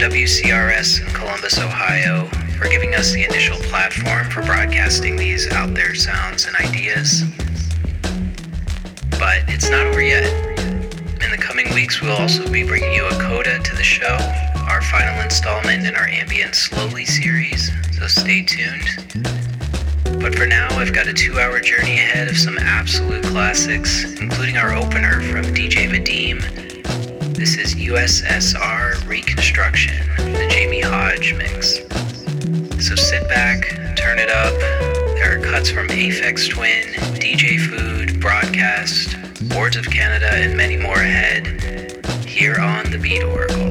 WCRS in Columbus, Ohio, for giving us the initial platform for broadcasting these out there sounds and ideas. But it's not over yet. In the coming weeks, we'll also be bringing you a coda to the show, our final installment in our ambient slowly series, so stay tuned. But for now, I've got a two hour journey ahead of some absolute classics, including our opener from DJ Vadim. This is USSR Reconstruction, the Jamie Hodge mix. So sit back, turn it up. There are cuts from Aphex Twin, DJ Food, Broadcast, Boards of Canada, and many more ahead here on the Beat Oracle.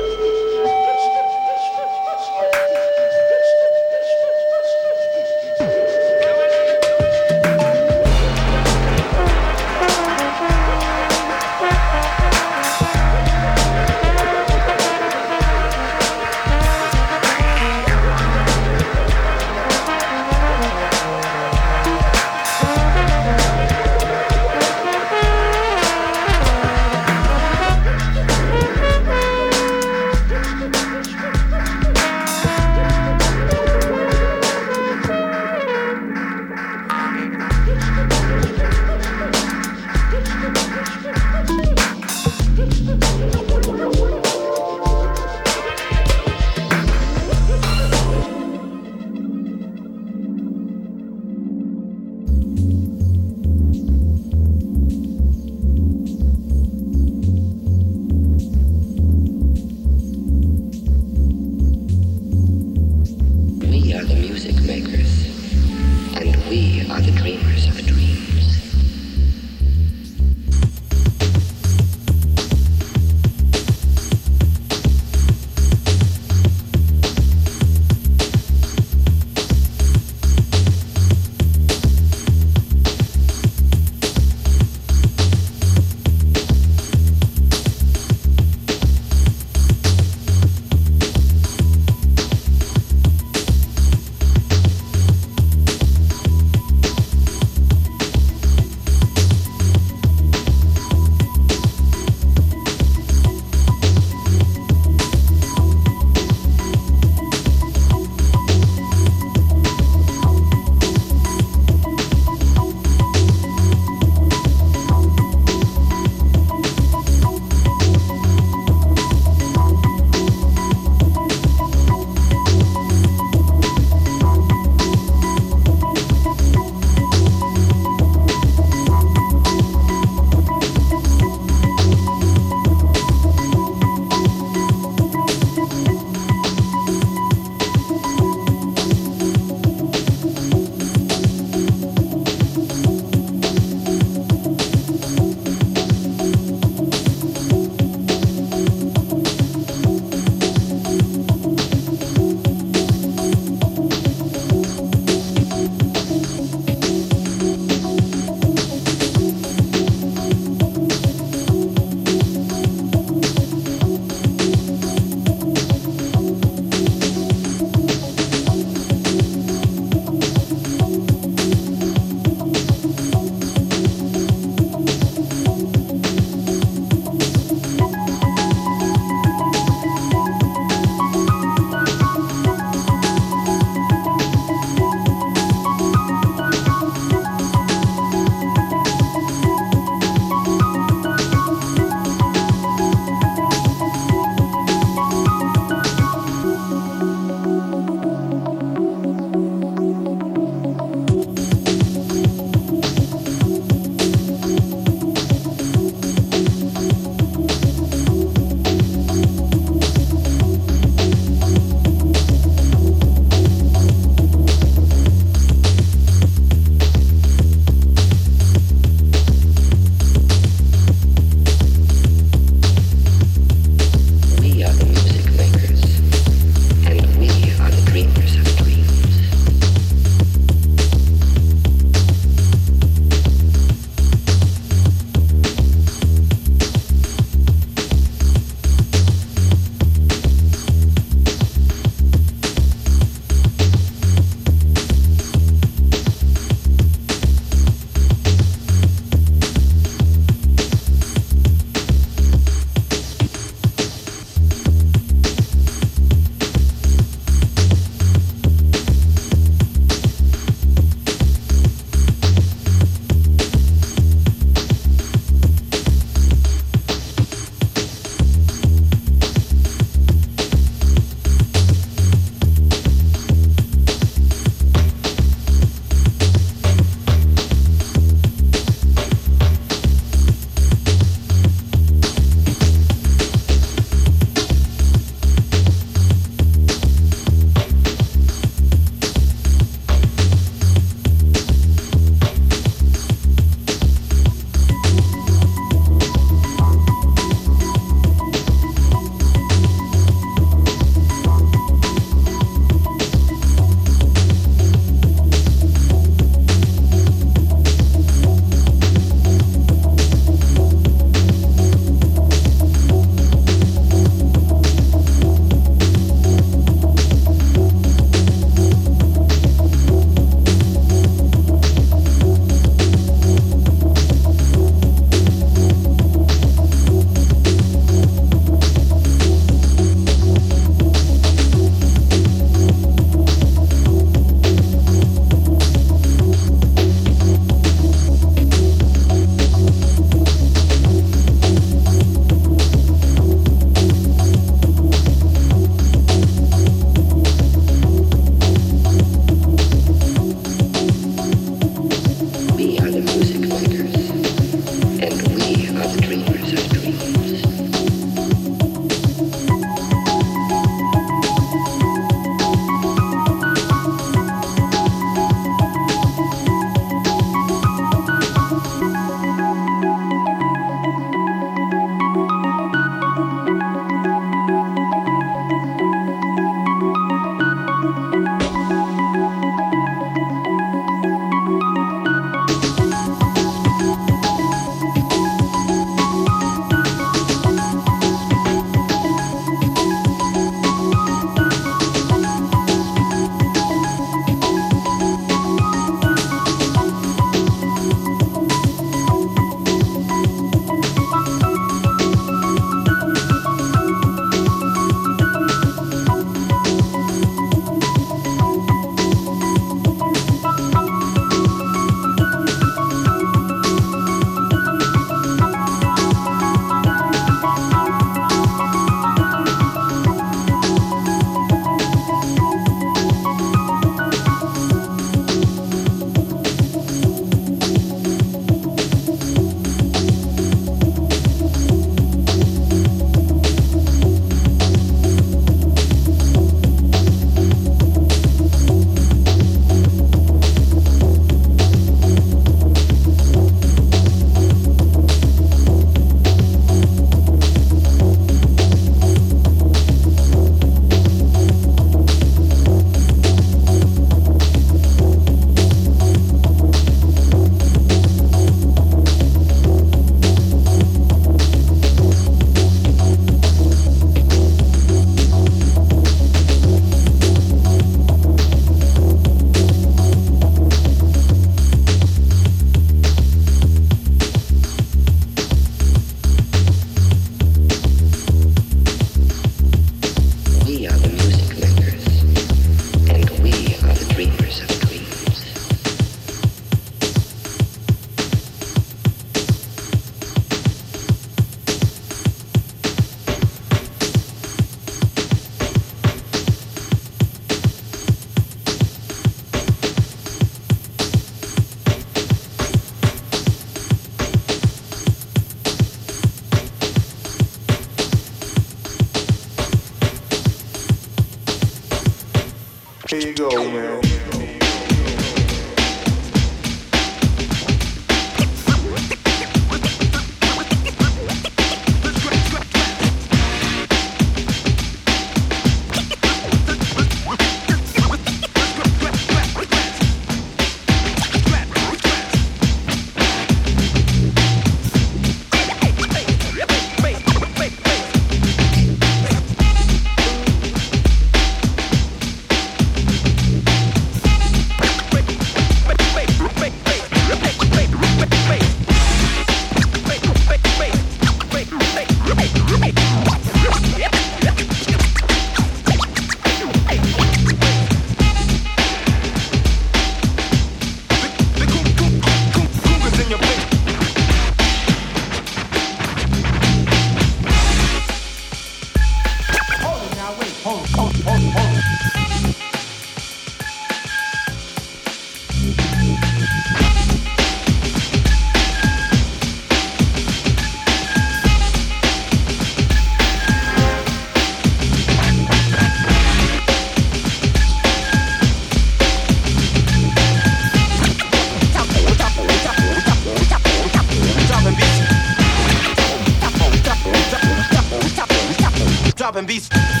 than these.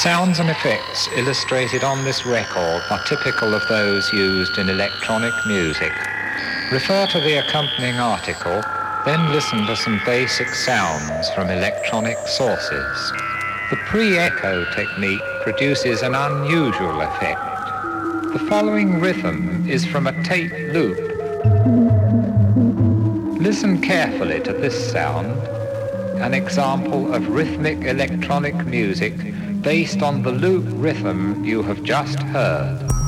Sounds and effects illustrated on this record are typical of those used in electronic music. Refer to the accompanying article, then listen to some basic sounds from electronic sources. The pre-echo technique produces an unusual effect. The following rhythm is from a tape loop. Listen carefully to this sound, an example of rhythmic electronic music based on the loop rhythm you have just heard.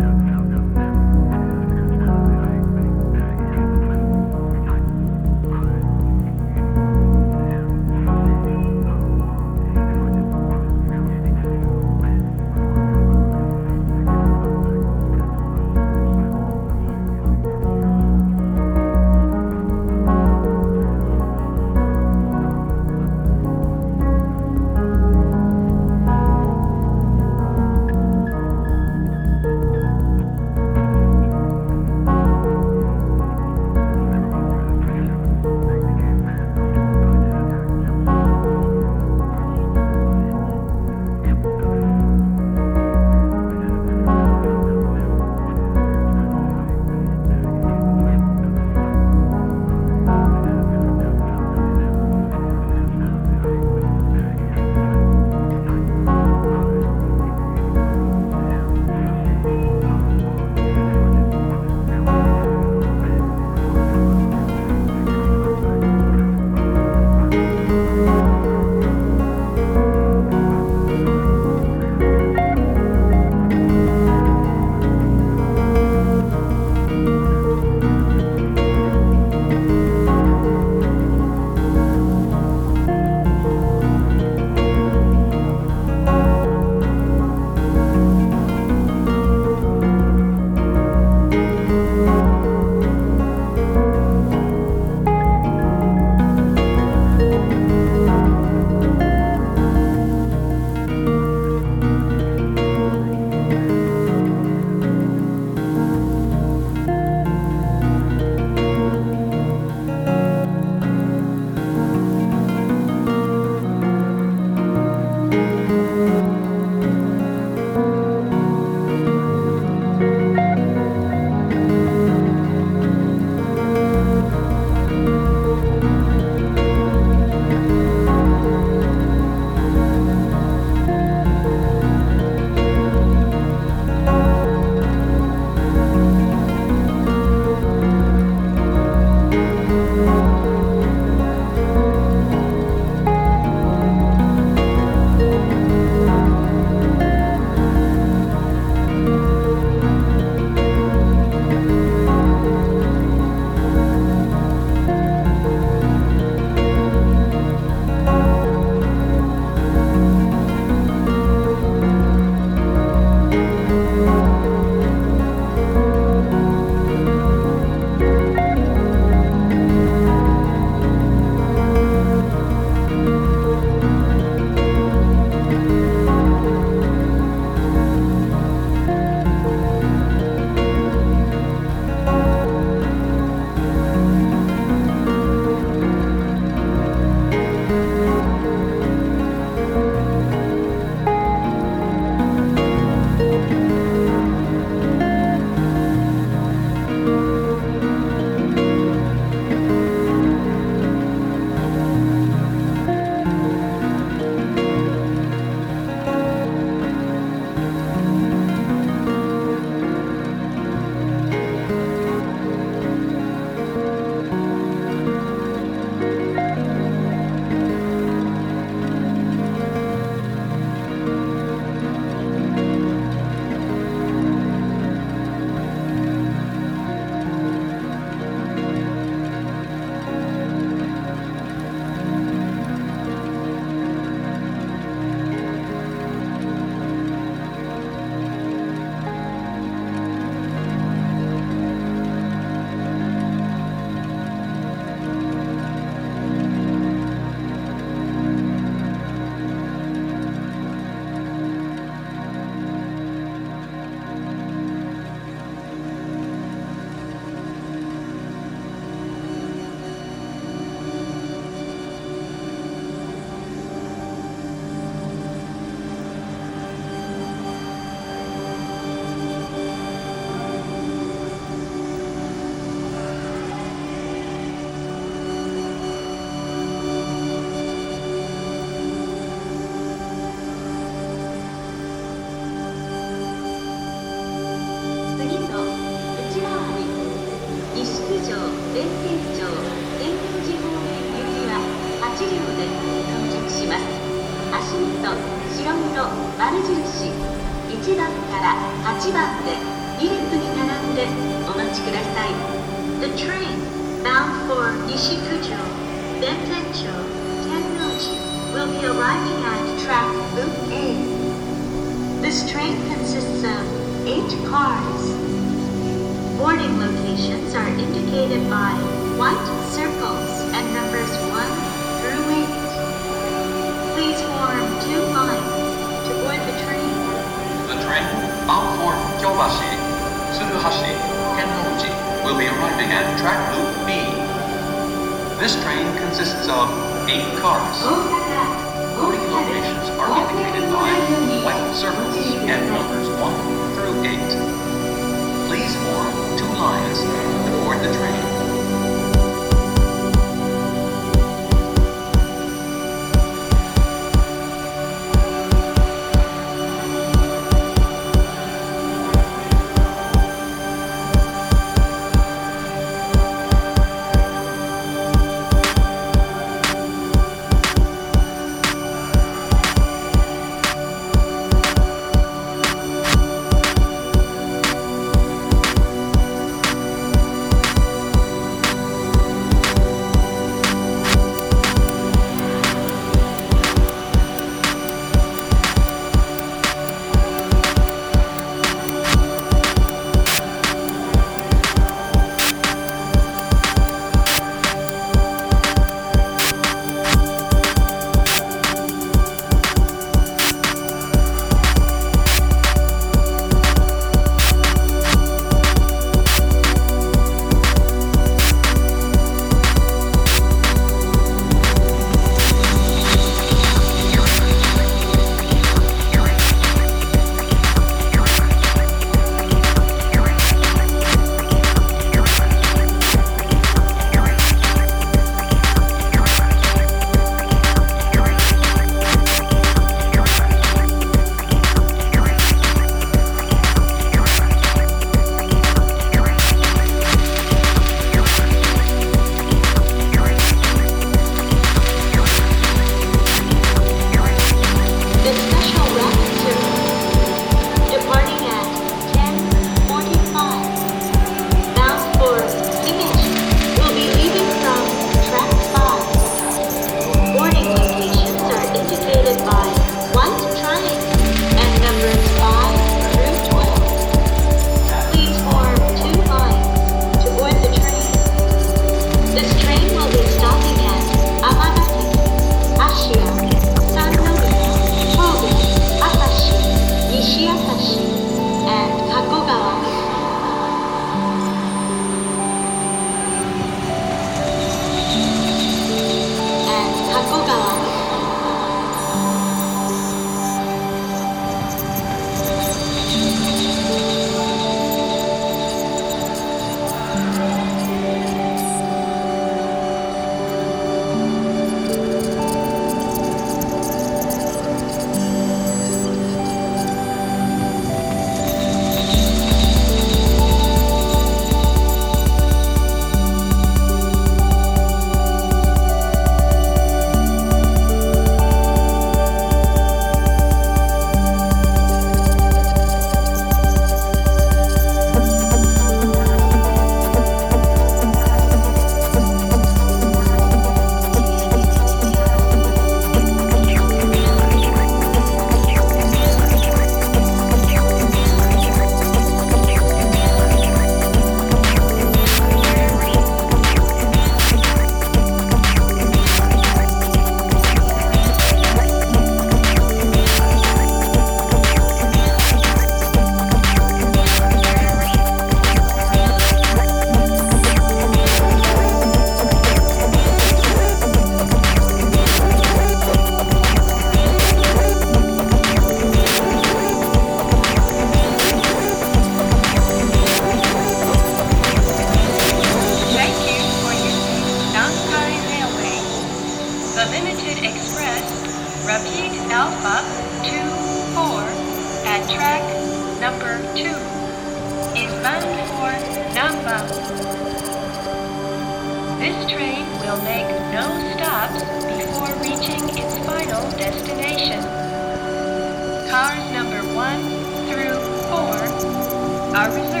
4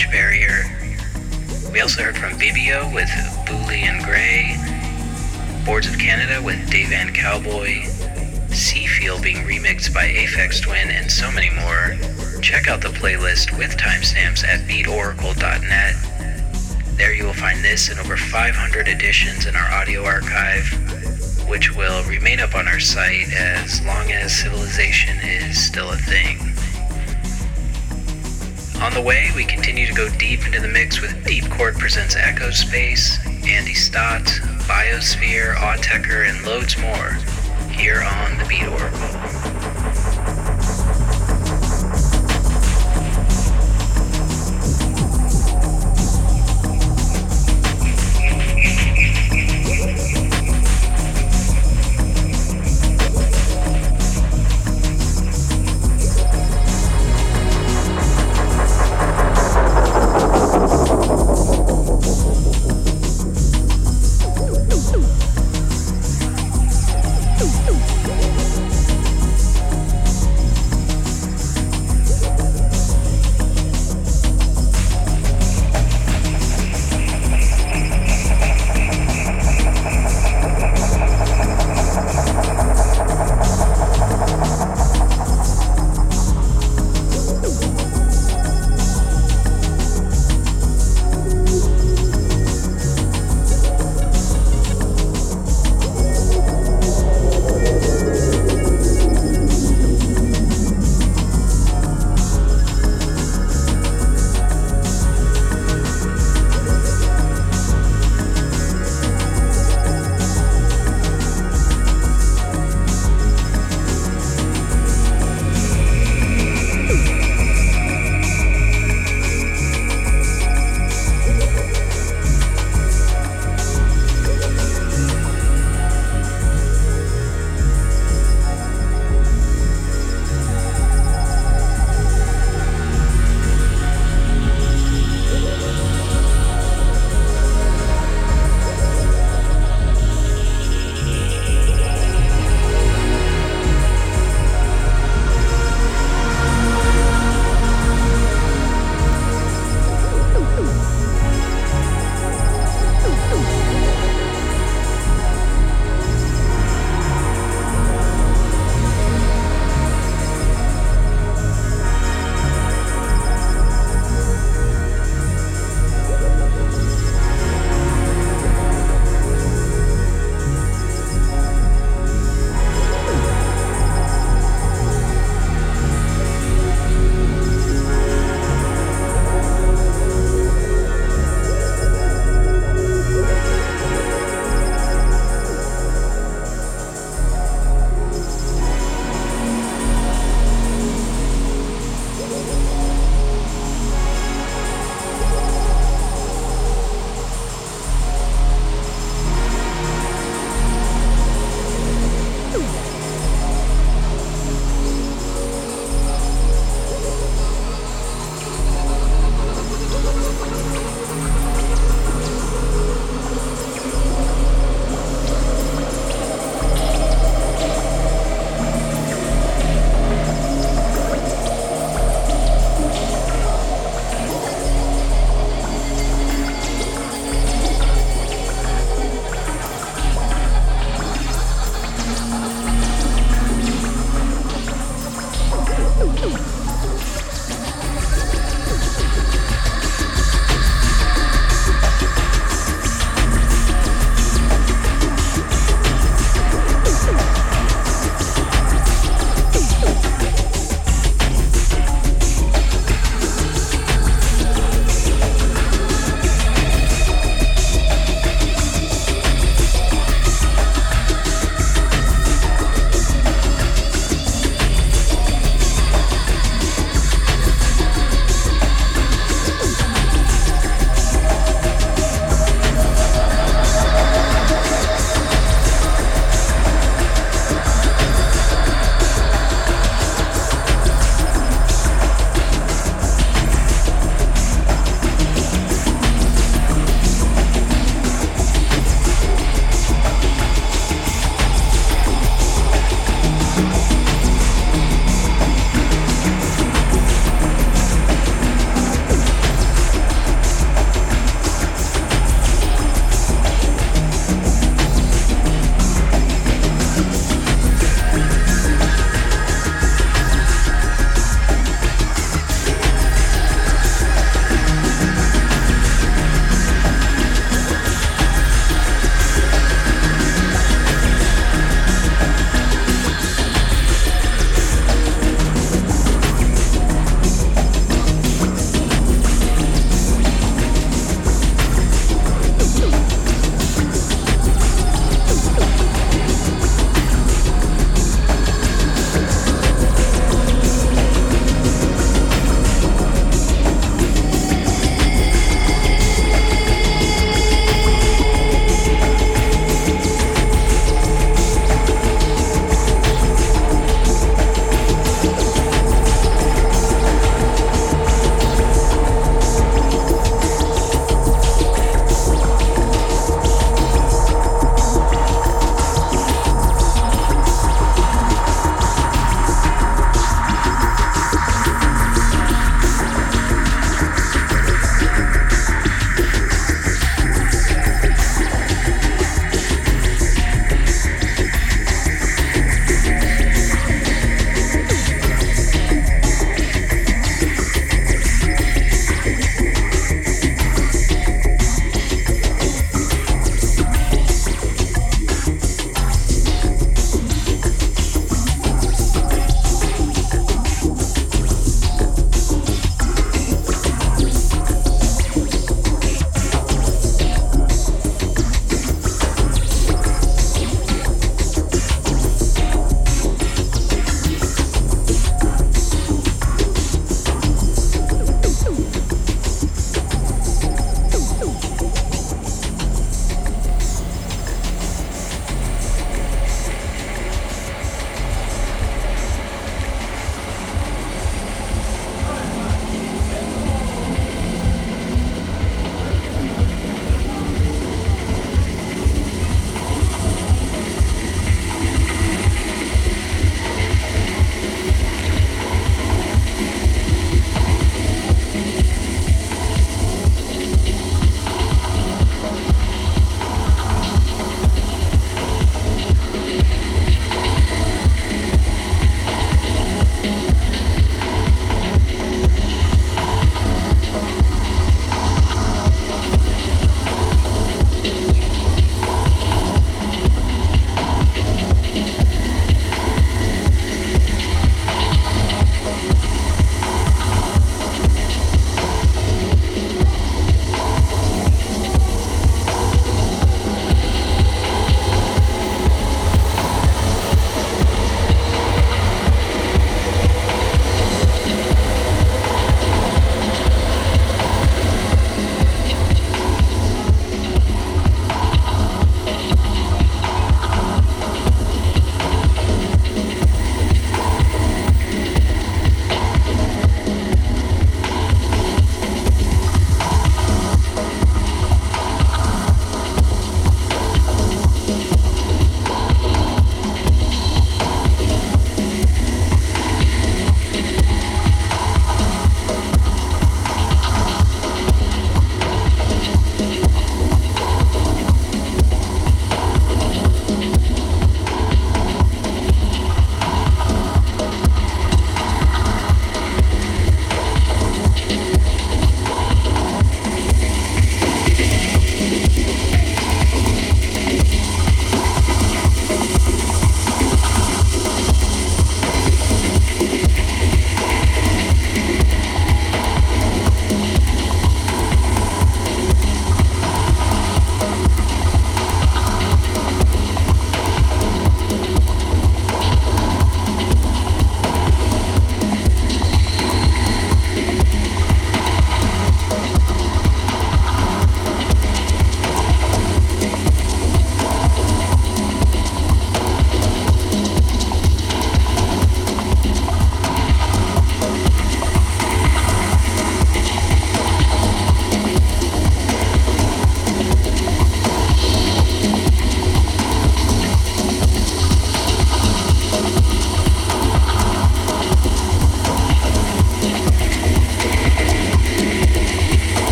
Language Barrier. We also heard from Bibio with Boolean Gray, Boards of Canada with Dayvan Cowboy, Seefeel being remixed by Aphex Twin, and so many more. Check out the playlist with timestamps at beatoracle.net. There you will find this and over 500 editions in our audio archive, which will remain up on our site as long as civilization is still a thing. On the way, we continue to go deep into the mix with Deepchord Presents Echospace, Andy Stott, Biosphere, Autechre, and loads more here on the Beat Oracle.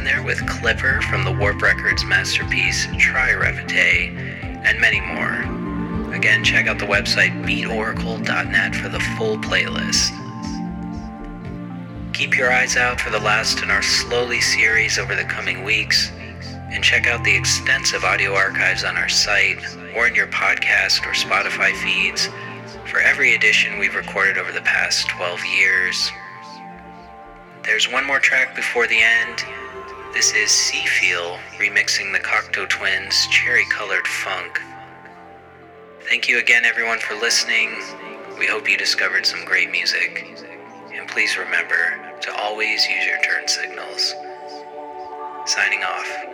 In there with Clipper from the Warp Records masterpiece Tri Repetae, and many more. Again, check out the website beatoracle.net for the full playlist. Keep your eyes out for the last in our Slowly series over the coming weeks, and check out the extensive audio archives on our site or in your podcast or Spotify feeds for every edition we've recorded over the past 12 years. There's one more track before the end. This is Seefeel remixing the Cocteau Twins' Cherry Colored Funk. Thank you again, everyone, for listening. We hope you discovered some great music. And please remember to always use your turn signals. Signing off.